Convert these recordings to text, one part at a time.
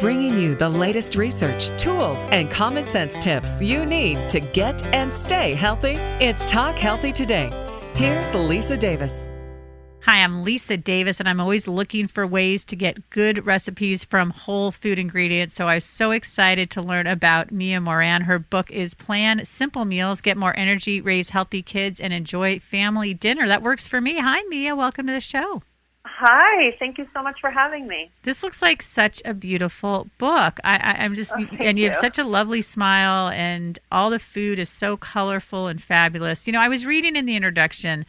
bringing you the latest research, tools, and common sense tips you need to get and stay healthy. It's Talk Healthy Today. Here's Lisa Davis. Hi, I'm Lisa Davis, and I'm always looking for ways to get good recipes from whole food ingredients. So I was so excited to learn about Mia Moran. Her book is Plan Simple Meals, Get More Energy, Raise Healthy Kids, and Enjoy Family Dinner. That works for me. Hi, Mia. Welcome to the show. Hi, thank you so much for having me. This looks like such a beautiful book. I, am just, oh, and you, you have such a lovely smile, and all the food is so colorful and fabulous. You know, I was reading in the introduction,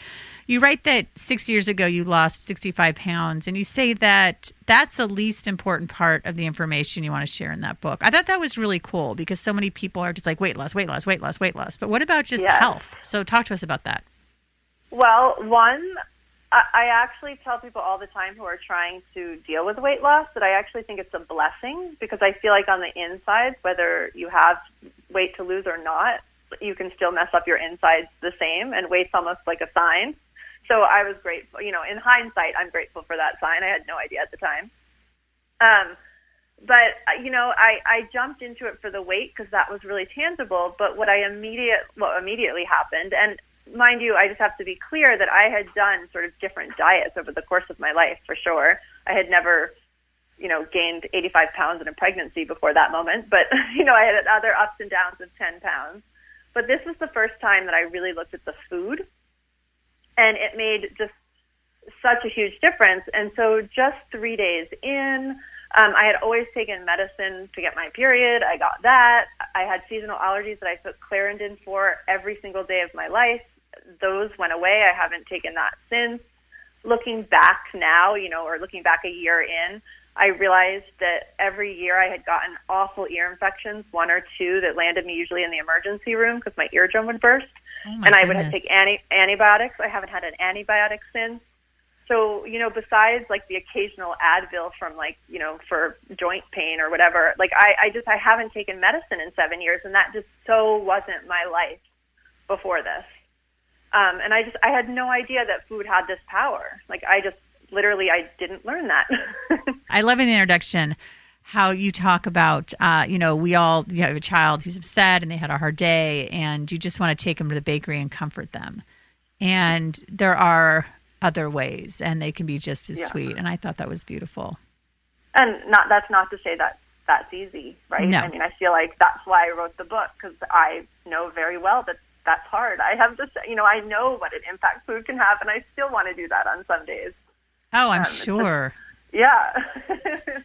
you write that six years ago you lost 65 pounds, and you say that that's the least important part of the information you want to share in that book. I thought that was really cool because so many people are just like weight loss, weight loss, weight loss, weight loss. But what about just yes. health? So talk to us about that. Well, one, I actually tell people all the time who are trying to deal with weight loss that I actually think it's a blessing because I feel like on the inside, whether you have weight to lose or not, you can still mess up your insides the same, and weight's almost like a sign. So I was grateful. You know, in hindsight, I'm grateful for that sign. I had no idea at the time. Um, but you know, I I jumped into it for the weight because that was really tangible. But what I immediate what immediately happened, and mind you, I just have to be clear that I had done sort of different diets over the course of my life for sure. I had never, you know, gained 85 pounds in a pregnancy before that moment, but you know, I had other ups and downs of 10 pounds. But this was the first time that I really looked at the food, and it made just such a huge difference. And so, just three days in, um, I had always taken medicine to get my period. I got that. I had seasonal allergies that I took Claritin for every single day of my life those went away. I haven't taken that since. Looking back now, you know, or looking back a year in, I realized that every year I had gotten awful ear infections, one or two that landed me usually in the emergency room because my eardrum would burst. Oh and I goodness. would take anti- antibiotics. I haven't had an antibiotic since. So, you know, besides like the occasional Advil from like, you know, for joint pain or whatever, like I, I just, I haven't taken medicine in seven years and that just so wasn't my life before this. Um, and I just I had no idea that food had this power. Like I just literally I didn't learn that. I love in the introduction how you talk about uh, you know we all you have a child who's upset and they had a hard day and you just want to take them to the bakery and comfort them and there are other ways and they can be just as Yeah. sweet and i thought that was beautiful and not that's not to say that that's easy, right? No. I mean, I feel like that's why I wrote the book because I know very well that that's hard. I have just you know I know what an impact food can have, and I still want to do that on some days. oh i'm Um, sure Yeah.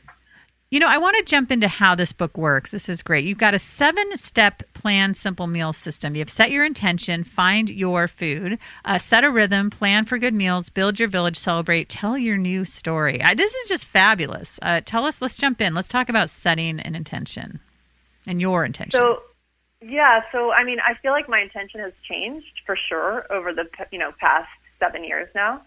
You know, I want to jump into how this book works. This is great. You've got a seven step plan simple meal system. You've set your intention, find your food, uh, set a rhythm, plan for good meals, build your village, celebrate, tell your new story. I, this is just fabulous. Uh, tell us, let's jump in. Let's talk about setting an intention and your intention. So, yeah. So, I mean, I feel like my intention has changed for sure over the you know past seven years now,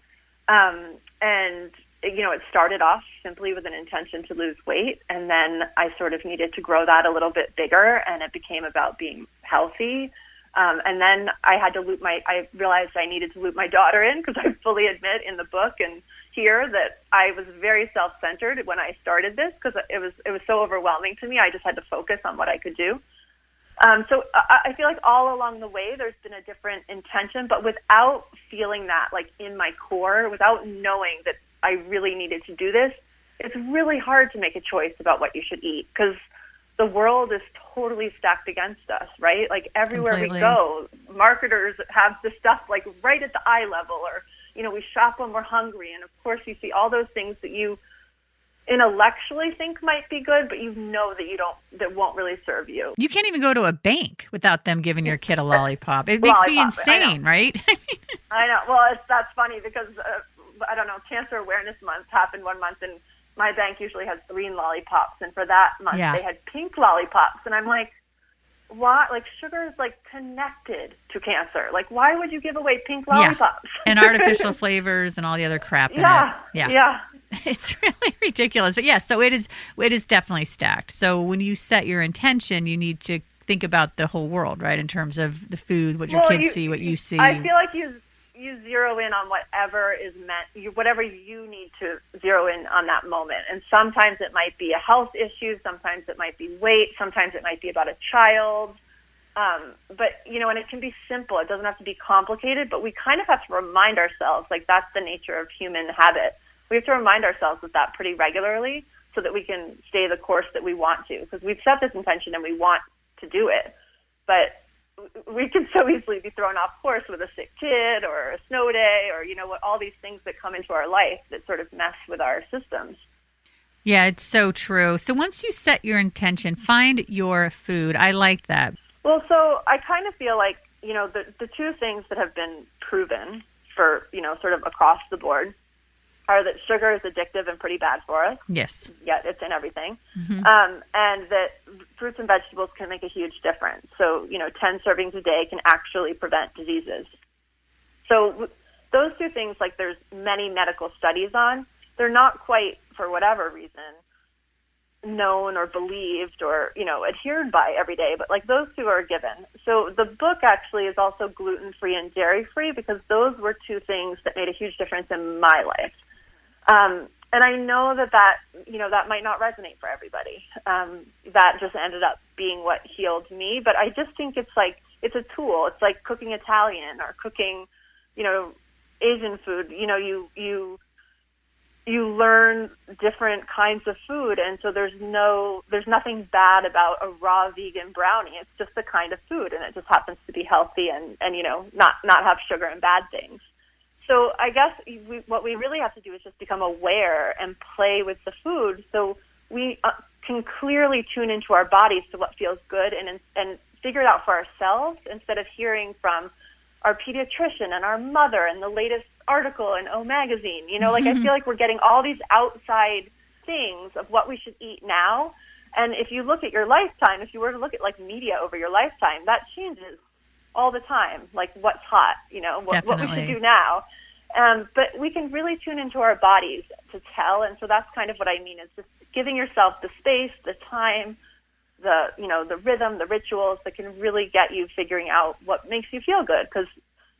um, and you know, it started off simply with an intention to lose weight, and then I sort of needed to grow that a little bit bigger, and it became about being healthy. Um, and then I had to loop my. I realized I needed to loop my daughter in because I fully admit in the book and here that I was very self-centered when I started this because it was it was so overwhelming to me. I just had to focus on what I could do. Um, so I, I feel like all along the way there's been a different intention, but without feeling that like in my core, without knowing that I really needed to do this, it's really hard to make a choice about what you should eat because the world is totally stacked against us, right? Like everywhere Completely. we go, marketers have the stuff like right at the eye level, or you know, we shop when we're hungry, and of course you see all those things that you intellectually think might be good, but you know that you don't that won't really serve you. you can't even go to a bank without them giving your kid a lollipop. It makes me Lollipop, I know. insane, right? I know. Well, it's, that's funny because uh, I don't know. Cancer Awareness Month happened one month, and my bank usually has green lollipops, and for that month Yeah. they had pink lollipops, and I'm like, why? Like sugar is like connected to cancer. Like, why would you give away pink Yeah. lollipops? and artificial flavors and all the other crap in yeah, it. Yeah. yeah. It's really ridiculous. But yes, so it is it is definitely stacked. So when you set your intention, you need to think about the whole world, right? In terms of the food, what your Well, kids you- see, what you see. I feel like you you zero in on whatever is meant, you, whatever you need to zero in on that moment. And sometimes it might be a health issue, sometimes it might be weight, sometimes it might be about a child. Um, but you know, and it can be simple. It doesn't have to be complicated. But we kind of have to remind ourselves, like that's the nature of human habit. We have to remind ourselves of that pretty regularly, so that we can stay the course that we want to. Because we've set this intention and we want to do it, but we can so easily be thrown off course with a sick kid or a snow day or you know what all these things that come into our life that sort of mess with our systems. Yeah, it's so true. So once you set your intention, find your food. I like that. Well, so I kind of feel like, you know, the the two things that have been proven for, you know, sort of across the board are that sugar is addictive and pretty bad for us. Yes. Yet it's in everything. Mm-hmm. Um, and that fruits and vegetables can make a huge difference. So, you know, 10 servings a day can actually prevent diseases. So, those two things, like there's many medical studies on, they're not quite, for whatever reason, known or believed or you know adhered by every day but like those two are given so the book actually is also gluten free and dairy free because those were two things that made a huge difference in my life um, and I know that that you know that might not resonate for everybody. Um, that just ended up being what healed me. But I just think it's like it's a tool. It's like cooking Italian or cooking, you know, Asian food. You know, you you you learn different kinds of food and so there's no there's nothing bad about a raw vegan brownie it's just a kind of food and it just happens to be healthy and and you know not not have sugar and bad things so I guess we, what we really have to do is just become aware and play with the food, so we uh, can clearly tune into our bodies to what feels good and and figure it out for ourselves instead of hearing from our pediatrician and our mother and the latest article in O magazine. You know, like I feel like we're getting all these outside things of what we should eat now. And if you look at your lifetime, if you were to look at like media over your lifetime, that changes all the time. Like what's hot, you know, what, what we should do now. Um, but we can really tune into our bodies to tell, and so that's kind of what I mean is just giving yourself the space, the time, the you know the rhythm, the rituals that can really get you figuring out what makes you feel good because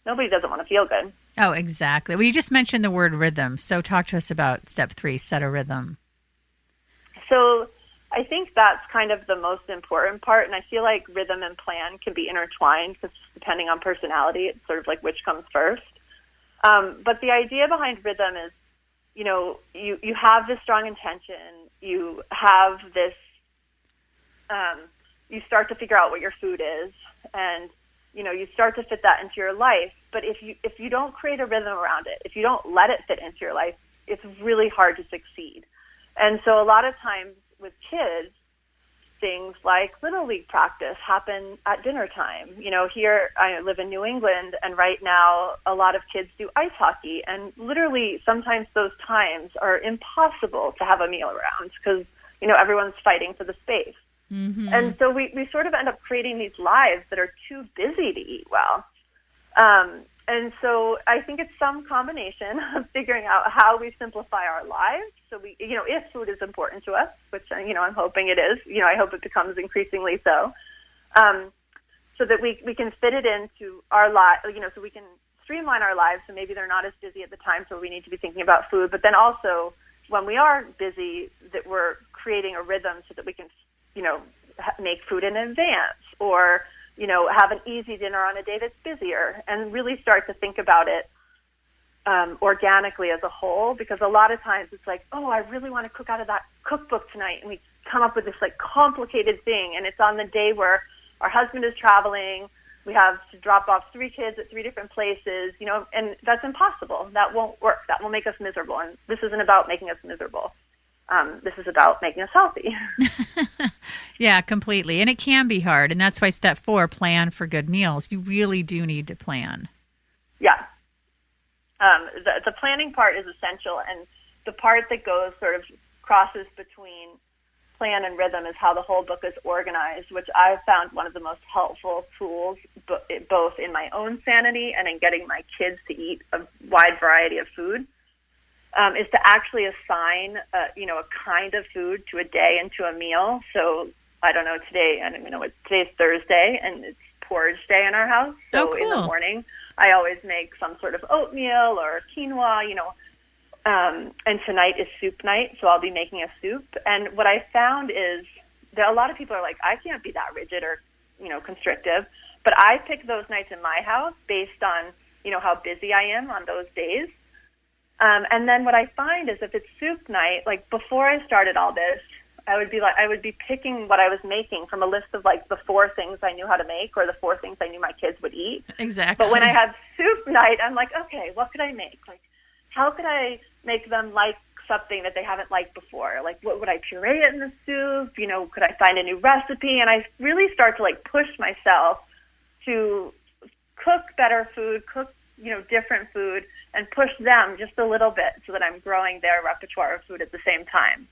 nobody doesn't want to feel good. Oh, exactly. Well, you just mentioned the word rhythm, so talk to us about step three: set a rhythm. So. I think that's kind of the most important part, and I feel like rhythm and plan can be intertwined because depending on personality, it's sort of like which comes first. Um, but the idea behind rhythm is, you know, you, you have this strong intention, you have this, um, you start to figure out what your food is, and you know, you start to fit that into your life. But if you if you don't create a rhythm around it, if you don't let it fit into your life, it's really hard to succeed. And so a lot of times with kids, things like little league practice happen at dinner time. You know, here I live in New England, and right now a lot of kids do ice hockey, and literally sometimes those times are impossible to have a meal around because you know everyone's fighting for the space. Mm-hmm. And so we, we sort of end up creating these lives that are too busy to eat well. Um, and so I think it's some combination of figuring out how we simplify our lives. So we, you know, if food is important to us, which you know I'm hoping it is, you know, I hope it becomes increasingly so, um, so that we we can fit it into our life, you know, so we can streamline our lives. So maybe they're not as busy at the time, so we need to be thinking about food. But then also when we are busy, that we're creating a rhythm so that we can, you know, make food in advance or you know, have an easy dinner on a day that's busier and really start to think about it um, organically as a whole because a lot of times it's like, oh, I really want to cook out of that cookbook tonight. And we come up with this like complicated thing. And it's on the day where our husband is traveling. We have to drop off three kids at three different places, you know, and that's impossible. That won't work. That will make us miserable. And this isn't about making us miserable um, this is about making us healthy. yeah, completely. And it can be hard. And that's why step four plan for good meals. You really do need to plan. Yeah. Um, the, the planning part is essential. And the part that goes sort of crosses between plan and rhythm is how the whole book is organized, which I've found one of the most helpful tools, both in my own sanity and in getting my kids to eat a wide variety of food um, is to actually assign, a, you know, a kind of food to a day and to a meal. So I don't know today. I don't even know what today's Thursday, and it's porridge day in our house. So Oh, in the morning, I always make some sort of oatmeal or quinoa, you know. Um, and tonight is soup night, so I'll be making a soup. And what I found is that a lot of people are like, I can't be that rigid or, you know, constrictive. But I pick those nights in my house based on, you know, how busy I am on those days. Um, and then what I find is if it's soup night, like before I started all this, I would be like, I would be picking what I was making from a list of like the four things I knew how to make or the four things I knew my kids would eat. Exactly. But when I have soup night, I'm like, okay, what could I make? Like, how could I make them like something that they haven't liked before? Like, what would I puree it in the soup? You know, could I find a new recipe? And I really start to like push myself to cook better food, cook, you know, different food, and push them just a little bit so that I'm growing their repertoire of food at the same time.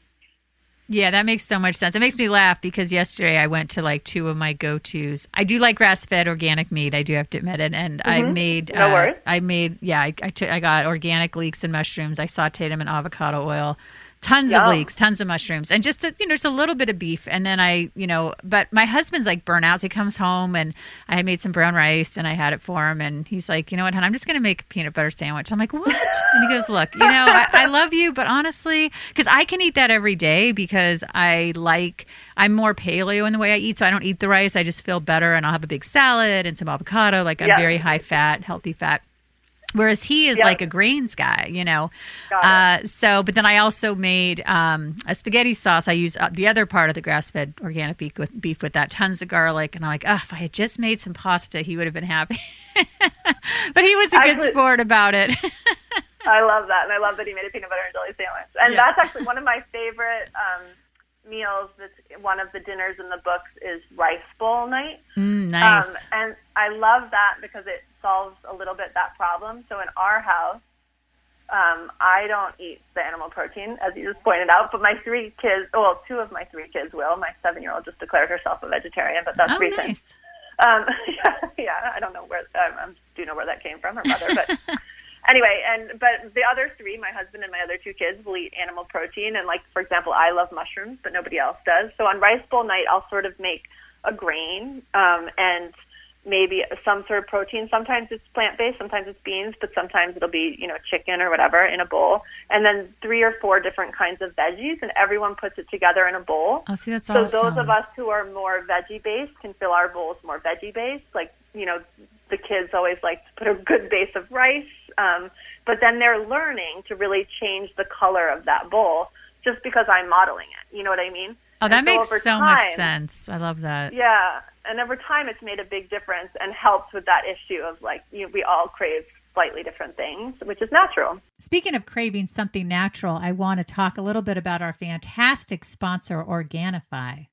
Yeah, that makes so much sense. It makes me laugh because yesterday I went to like two of my go tos. I do like grass fed organic meat. I do have to admit it, and I made. Mm-hmm. No uh, worries. I made. Yeah, I I took- I got organic leeks and mushrooms. I sautéed them in avocado oil. Tons of leeks, tons of mushrooms, and just a, you know, just a little bit of beef. And then I, you know, but my husband's like burnout. So he comes home and I made some brown rice and I had it for him. And he's like, you know what, hon, I'm just going to make a peanut butter sandwich. I'm like, what? And he goes, look, you know, I, I love you, but honestly, because I can eat that every day because I like, I'm more paleo in the way I eat. So I don't eat the rice. I just feel better and I'll have a big salad and some avocado. Like I'm Yeah. very high fat, healthy fat. Whereas he is Yeah. like a grains guy, you know. Uh, so, but then I also made um, a spaghetti sauce. I use uh, the other part of the grass-fed organic beef with beef with that, tons of garlic, and I'm like, oh, if I had just made some pasta, he would have been happy. but he was a good Actually- sport about it. I love that, and I love that he made a peanut butter and jelly sandwich. And Yeah. that's actually one of my favorite um, meals. That's one of the dinners in the books is rice bowl night. Mm, nice. Um, and I love that because it solves a little bit that problem. So in our house, um, I don't eat the animal protein, as you just pointed out, but my three kids, well, two of my three kids will. My seven year old just declared herself a vegetarian, but that's oh, recent. nice. Um, yeah, yeah, I don't know where um, I do know where that came from, her mother, but anyway, and but the other three, my husband and my other two kids, will eat animal protein, and like for example, I love mushrooms, but nobody else does. So on rice bowl night, I'll sort of make a grain um, and maybe some sort of protein. Sometimes it's plant based, sometimes it's beans, but sometimes it'll be you know chicken or whatever in a bowl, and then three or four different kinds of veggies, and everyone puts it together in a bowl. Oh, see, that's So awesome. those of us who are more veggie based can fill our bowls more veggie based. Like you know, the kids always like to put a good base of rice, um, but then they're learning to really change the color of that bowl just because I'm modeling it. You know what I mean? Oh, that so makes so much sense. I love that. Yeah, and over time, it's made a big difference and helped with that issue of like you know, we all crave slightly different things, which is natural. Speaking of craving something natural, I want to talk a little bit about our fantastic sponsor, Organifi.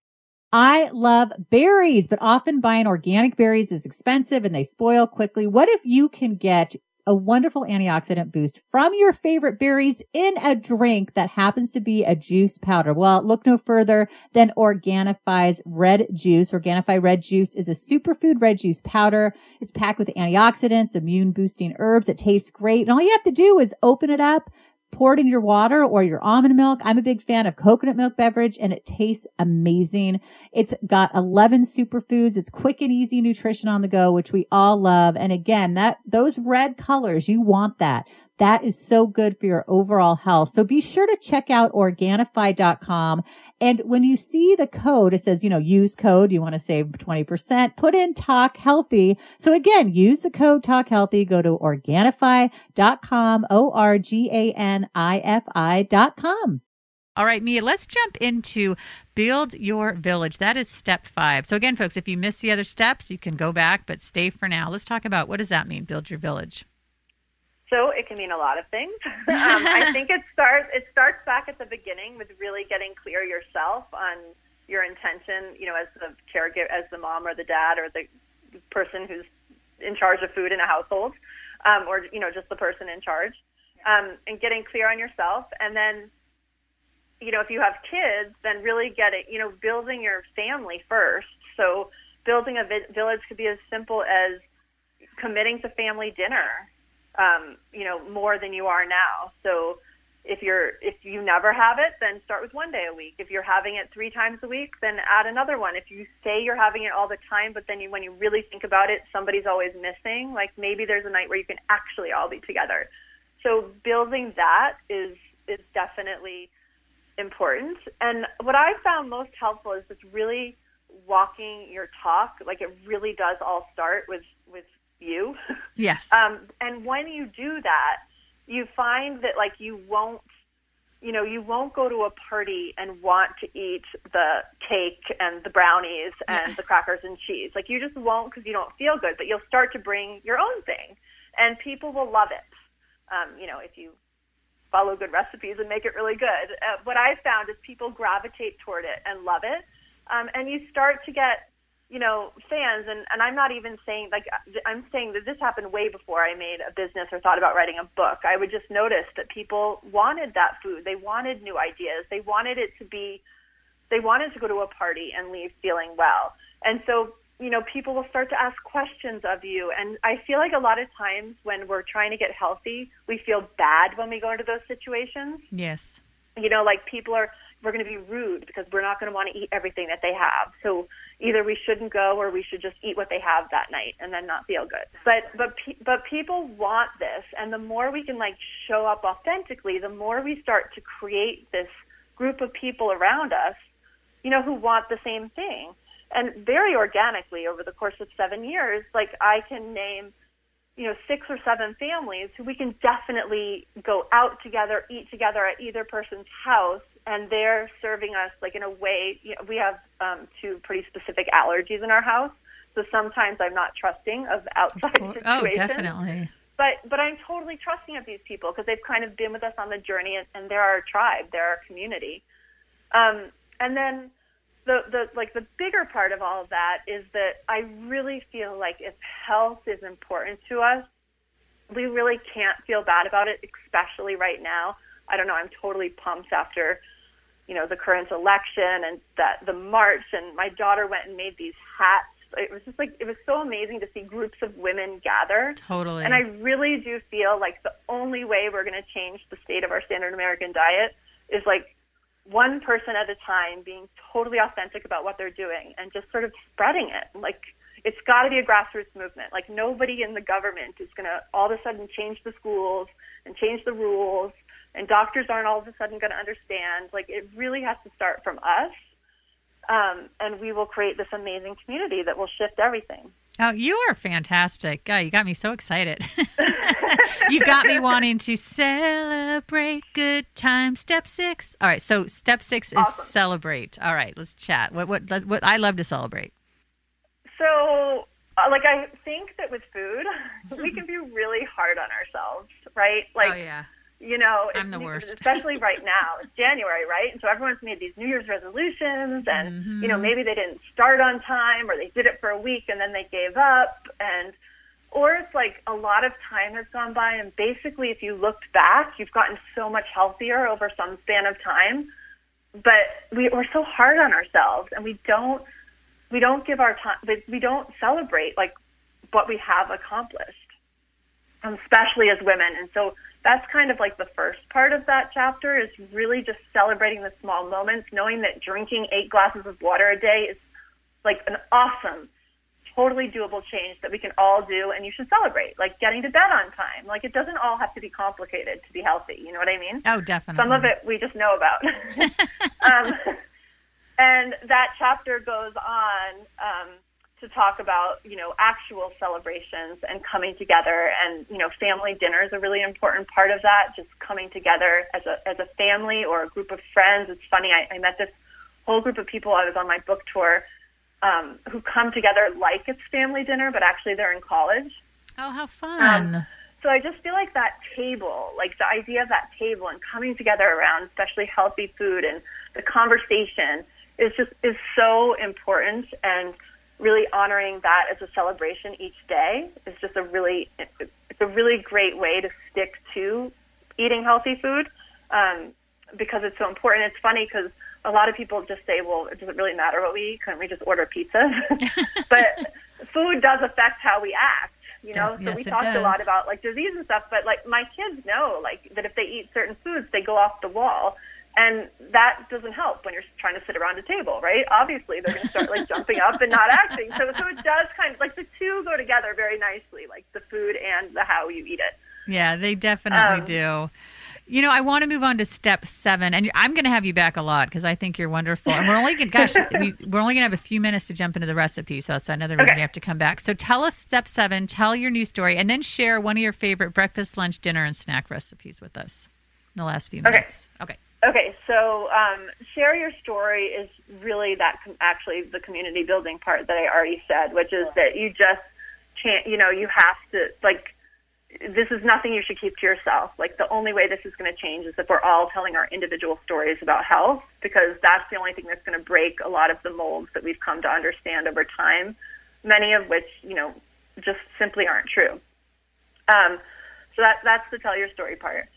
I love berries, but often buying organic berries is expensive and they spoil quickly. What if you can get a wonderful antioxidant boost from your favorite berries in a drink that happens to be a juice powder? Well, look no further than Organifi's red juice. Organifi red juice is a superfood red juice powder. It's packed with antioxidants, immune boosting herbs. It tastes great. And all you have to do is open it up, pour it in your water or your almond milk. I'm a big fan of coconut milk beverage and it tastes amazing. It's got 11 superfoods. It's quick and easy nutrition on the go, which we all love. And again, that, those red colors, you want that. That is so good for your overall health. So be sure to check out Organifi.com. And when you see the code, it says, you know, use code. You want to save 20%. Put in talk healthy. So again, use the code talk healthy. Go to Organifi.com, O-R-G-A-N-I-F-I dot com. All right, Mia, let's jump into build your village. That is step five. So, again, folks, if you miss the other steps, you can go back, but stay for now. Let's talk about what does that mean, build your village? So it can mean a lot of things. um, I think it starts it starts back at the beginning with really getting clear yourself on your intention. You know, as the caregiver, as the mom or the dad or the person who's in charge of food in a household, um, or you know, just the person in charge, um, and getting clear on yourself, and then. You know, if you have kids, then really get it. You know, building your family first. So, building a vi- village could be as simple as committing to family dinner um, you know, more than you are now. So if you're if you never have it, then start with one day a week. If you're having it three times a week, then add another one. If you say you're having it all the time, but then you, when you really think about it, somebody's always missing. Like maybe there's a night where you can actually all be together. So building that is is definitely important. And what I found most helpful is just really walking your talk. Like it really does all start with with you. Yes. Um, and when you do that, you find that like you won't you know you won't go to a party and want to eat the cake and the brownies and the crackers and cheese. Like you just won't because you don't feel good but you'll start to bring your own thing and people will love it. Um, you know if you follow good recipes and make it really good. Uh, what i found is people gravitate toward it and love it. Um, and you start to get you know, fans, and, and I'm not even saying, like, uh, I'm saying that this happened way before I made a business or thought about writing a book. I would just notice that people wanted that food. They wanted new ideas. They wanted it to be, they wanted to go to a party and leave feeling well. And so, you know, people will start to ask questions of you. And I feel like a lot of times when we're trying to get healthy, we feel bad when we go into those situations. Yes. You know, like people are, we're going to be rude because we're not going to want to eat everything that they have. So either we shouldn't go or we should just eat what they have that night and then not feel good. But but pe- but people want this, and the more we can like show up authentically, the more we start to create this group of people around us, you know, who want the same thing. And very organically over the course of seven years, like I can name you know, six or seven families who we can definitely go out together, eat together at either person's house, and they're serving us like in a way. You know, we have um, two pretty specific allergies in our house, so sometimes I'm not trusting of outside of situations. Oh, definitely. But but I'm totally trusting of these people because they've kind of been with us on the journey, and, and they're our tribe, they're our community. Um, and then the the like the bigger part of all of that is that I really feel like if health is important to us, we really can't feel bad about it, especially right now. I don't know. I'm totally pumped after you know the current election and that the march and my daughter went and made these hats it was just like it was so amazing to see groups of women gather totally and i really do feel like the only way we're going to change the state of our standard american diet is like one person at a time being totally authentic about what they're doing and just sort of spreading it. Like it's got to be a grassroots movement. Like nobody in the government is going to all of a sudden change the schools and change the rules and doctors aren't all of a sudden going to understand. Like it really has to start from us. Um, and we will create this amazing community that will shift everything. Oh, you are fantastic. God, you got me so excited. you got me wanting to celebrate good times. Step six. All right. So step six is Awesome. celebrate. All right. Let's chat. What, what, what, I love to celebrate. So, uh, like, I think that with food, we can be really hard on ourselves, right? Like, oh, yeah. You know, I'm it's- the worst. especially right now. It's January, right? And so everyone's made these New Year's resolutions, and Mm-hmm. you know, maybe they didn't start on time, or they did it for a week and then they gave up, and or it's like a lot of time has gone by, and basically, if you looked back, you've gotten so much healthier over some span of time. But we, we're so hard on ourselves, and we don't we don't give our time. we- We don't celebrate like what we have accomplished especially as women. And so that's kind of like the first part of that chapter is really just celebrating the small moments, knowing that drinking eight glasses of water a day is like an awesome, totally doable change that we can all do and you should celebrate. Like getting to bed on time. Like it doesn't all have to be complicated to be healthy. You know what I mean? Oh, definitely. Some of it we just know about. um, and that chapter goes on um, to talk about, you know, actual celebrations and coming together. And, you know, family dinner is a really important part of that, just coming together as a, as a family or a group of friends. It's funny, I, I met this whole group of people. I was on my book tour um, who come together like it's family dinner, but actually they're in college. Oh, how fun. So I just feel like that table, like the idea of that table and coming together around especially healthy food and the conversation is just is so important and really honoring that as a celebration each day is just a really it's a really great way to stick to eating healthy food um, because it's so important. It's funny because a lot of people just say, well, it doesn't really matter what we eat. Couldn't we just order pizza? but food does affect how we act. You know, Yes, so we talked a lot about like disease and stuff, but like my kids know like that if they eat certain foods, they go off the wall. And that doesn't help when you're trying to sit around a table, right? Obviously, they're going to start like jumping up and not acting. So, so it does kind of like the two go together very nicely, like the food and the how you eat it. Yeah, they definitely Um, do. You know, I want to move on to step seven, and I'm going to have you back a lot because I think you're wonderful. And we're only going, gosh, we, we're only going to have a few minutes to jump into the recipe, so that's another reason Okay. you have to come back. So tell us step seven, tell your new story, and then share one of your favorite breakfast, lunch, dinner, and snack recipes with us in the last few minutes. Okay. Okay, so um, share your story is really that com- actually the community building part that I already said, which is that you just can't, you know, you have to like. This is nothing you should keep to yourself. Like the only way this is going to change is if we're all telling our individual stories about health, because that's the only thing that's going to break a lot of the molds that we've come to understand over time. Many of which, you know, just simply aren't true. Um, so that that's the tell your story part.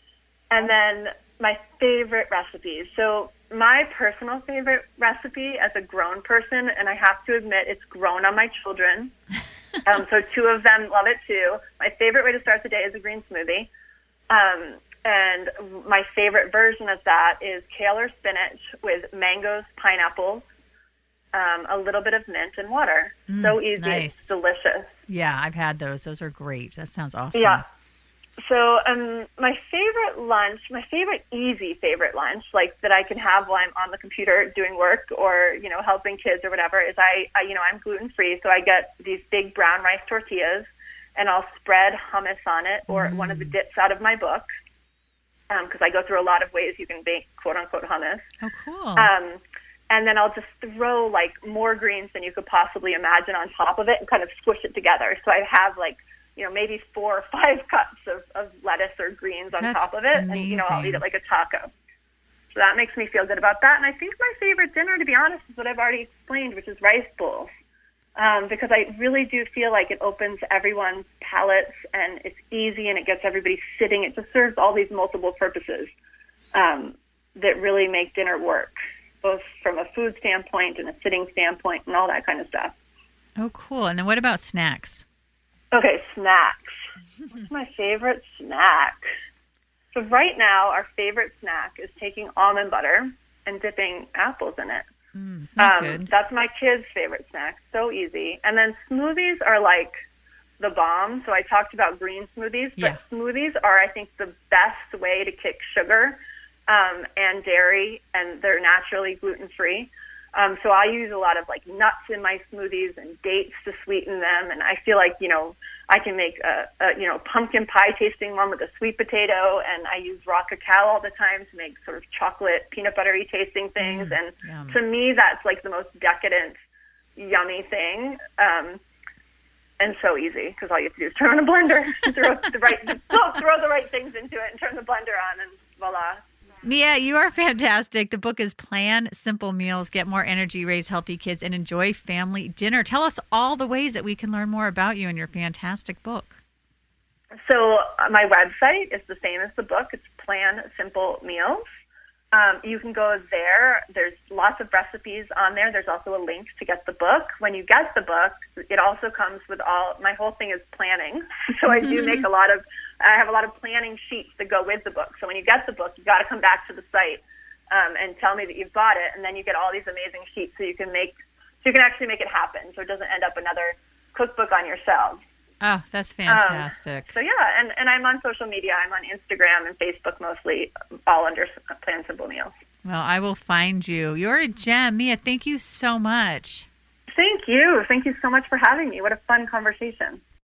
And then my favorite recipes. So my personal favorite recipe as a grown person, and I have to admit it's grown on my children. um, so two of them love it too. My favorite way to start the day is a green smoothie. Um, and my favorite version of that is kale or spinach with mangoes, pineapples, um, a little bit of mint and water. so easy, nice. it's delicious. Yeah, I've had those. Those are great. That sounds awesome. Yeah. So, um, my favorite lunch, my favorite easy favorite lunch, like that I can have while I'm on the computer doing work or you know helping kids or whatever, is I, I you know I'm gluten free, so I get these big brown rice tortillas, and I'll spread hummus on it or one of the dips out of my book, because I go through a lot of ways you can bake quote unquote hummus. Oh, cool. Um, and then I'll just throw like more greens than you could possibly imagine on top of it and kind of squish it together. So I have like, you know, maybe four or five cups of, of lettuce or greens on That's top of it. And, you know, I'll eat it like a taco. So that makes me feel good about that. And I think my favorite dinner, to be honest, is what I've already explained, which is rice bowls. Um, because I really do feel like it opens everyone's palates and it's easy and it gets everybody sitting. It just serves all these multiple purposes um, that really make dinner work, both from a food standpoint and a sitting standpoint and all that kind of stuff. oh, cool. And then what about snacks? Okay, snacks. What's my favorite snack? So right now, our favorite snack is taking almond butter and dipping apples in it. Mm, Um. That's my kids' favorite snack. So easy. And then smoothies are like the bomb. So I talked about green smoothies, but Yeah. smoothies are, I think, the best way to kick sugar um, and dairy, and they're naturally gluten free. Um, so I use a lot of like nuts in my smoothies and dates to sweeten them, and I feel like you know I can make a, a you know pumpkin pie tasting one with a sweet potato, and I use raw cacao all the time to make sort of chocolate peanut buttery tasting things. and yum. to me, that's like the most decadent, yummy thing. Um, and so easy because all you have to do is turn on a blender, throw the right, throw the right things into it, and turn the blender on, and voila, Mia, you are fantastic. The book is Plan Simple Meals, Get More Energy, Raise Healthy Kids, and Enjoy Family Dinner. Tell us all the ways that we can learn more about you and your fantastic book. So uh, my website is the same as the book. It's Plan Simple Meals. Um, you can go there. There's lots of recipes on there. There's also a link to get the book. When you get the book, it also comes with all. My whole thing is planning, so I do make a lot of. I have a lot of planning sheets that go with the book. So when you get the book, you got to come back to the site um, and tell me that you've bought it, and then you get all these amazing sheets so you can make. So you can actually make it happen. So it doesn't end up another cookbook on your shelves. Oh, that's fantastic. So yeah, and, and I'm on social media. I'm on Instagram and Facebook mostly, all under Plan Simple Meals. well, I will find you. You're a gem. Mia, thank you so much. Thank you. Thank you so much for having me. What a fun conversation.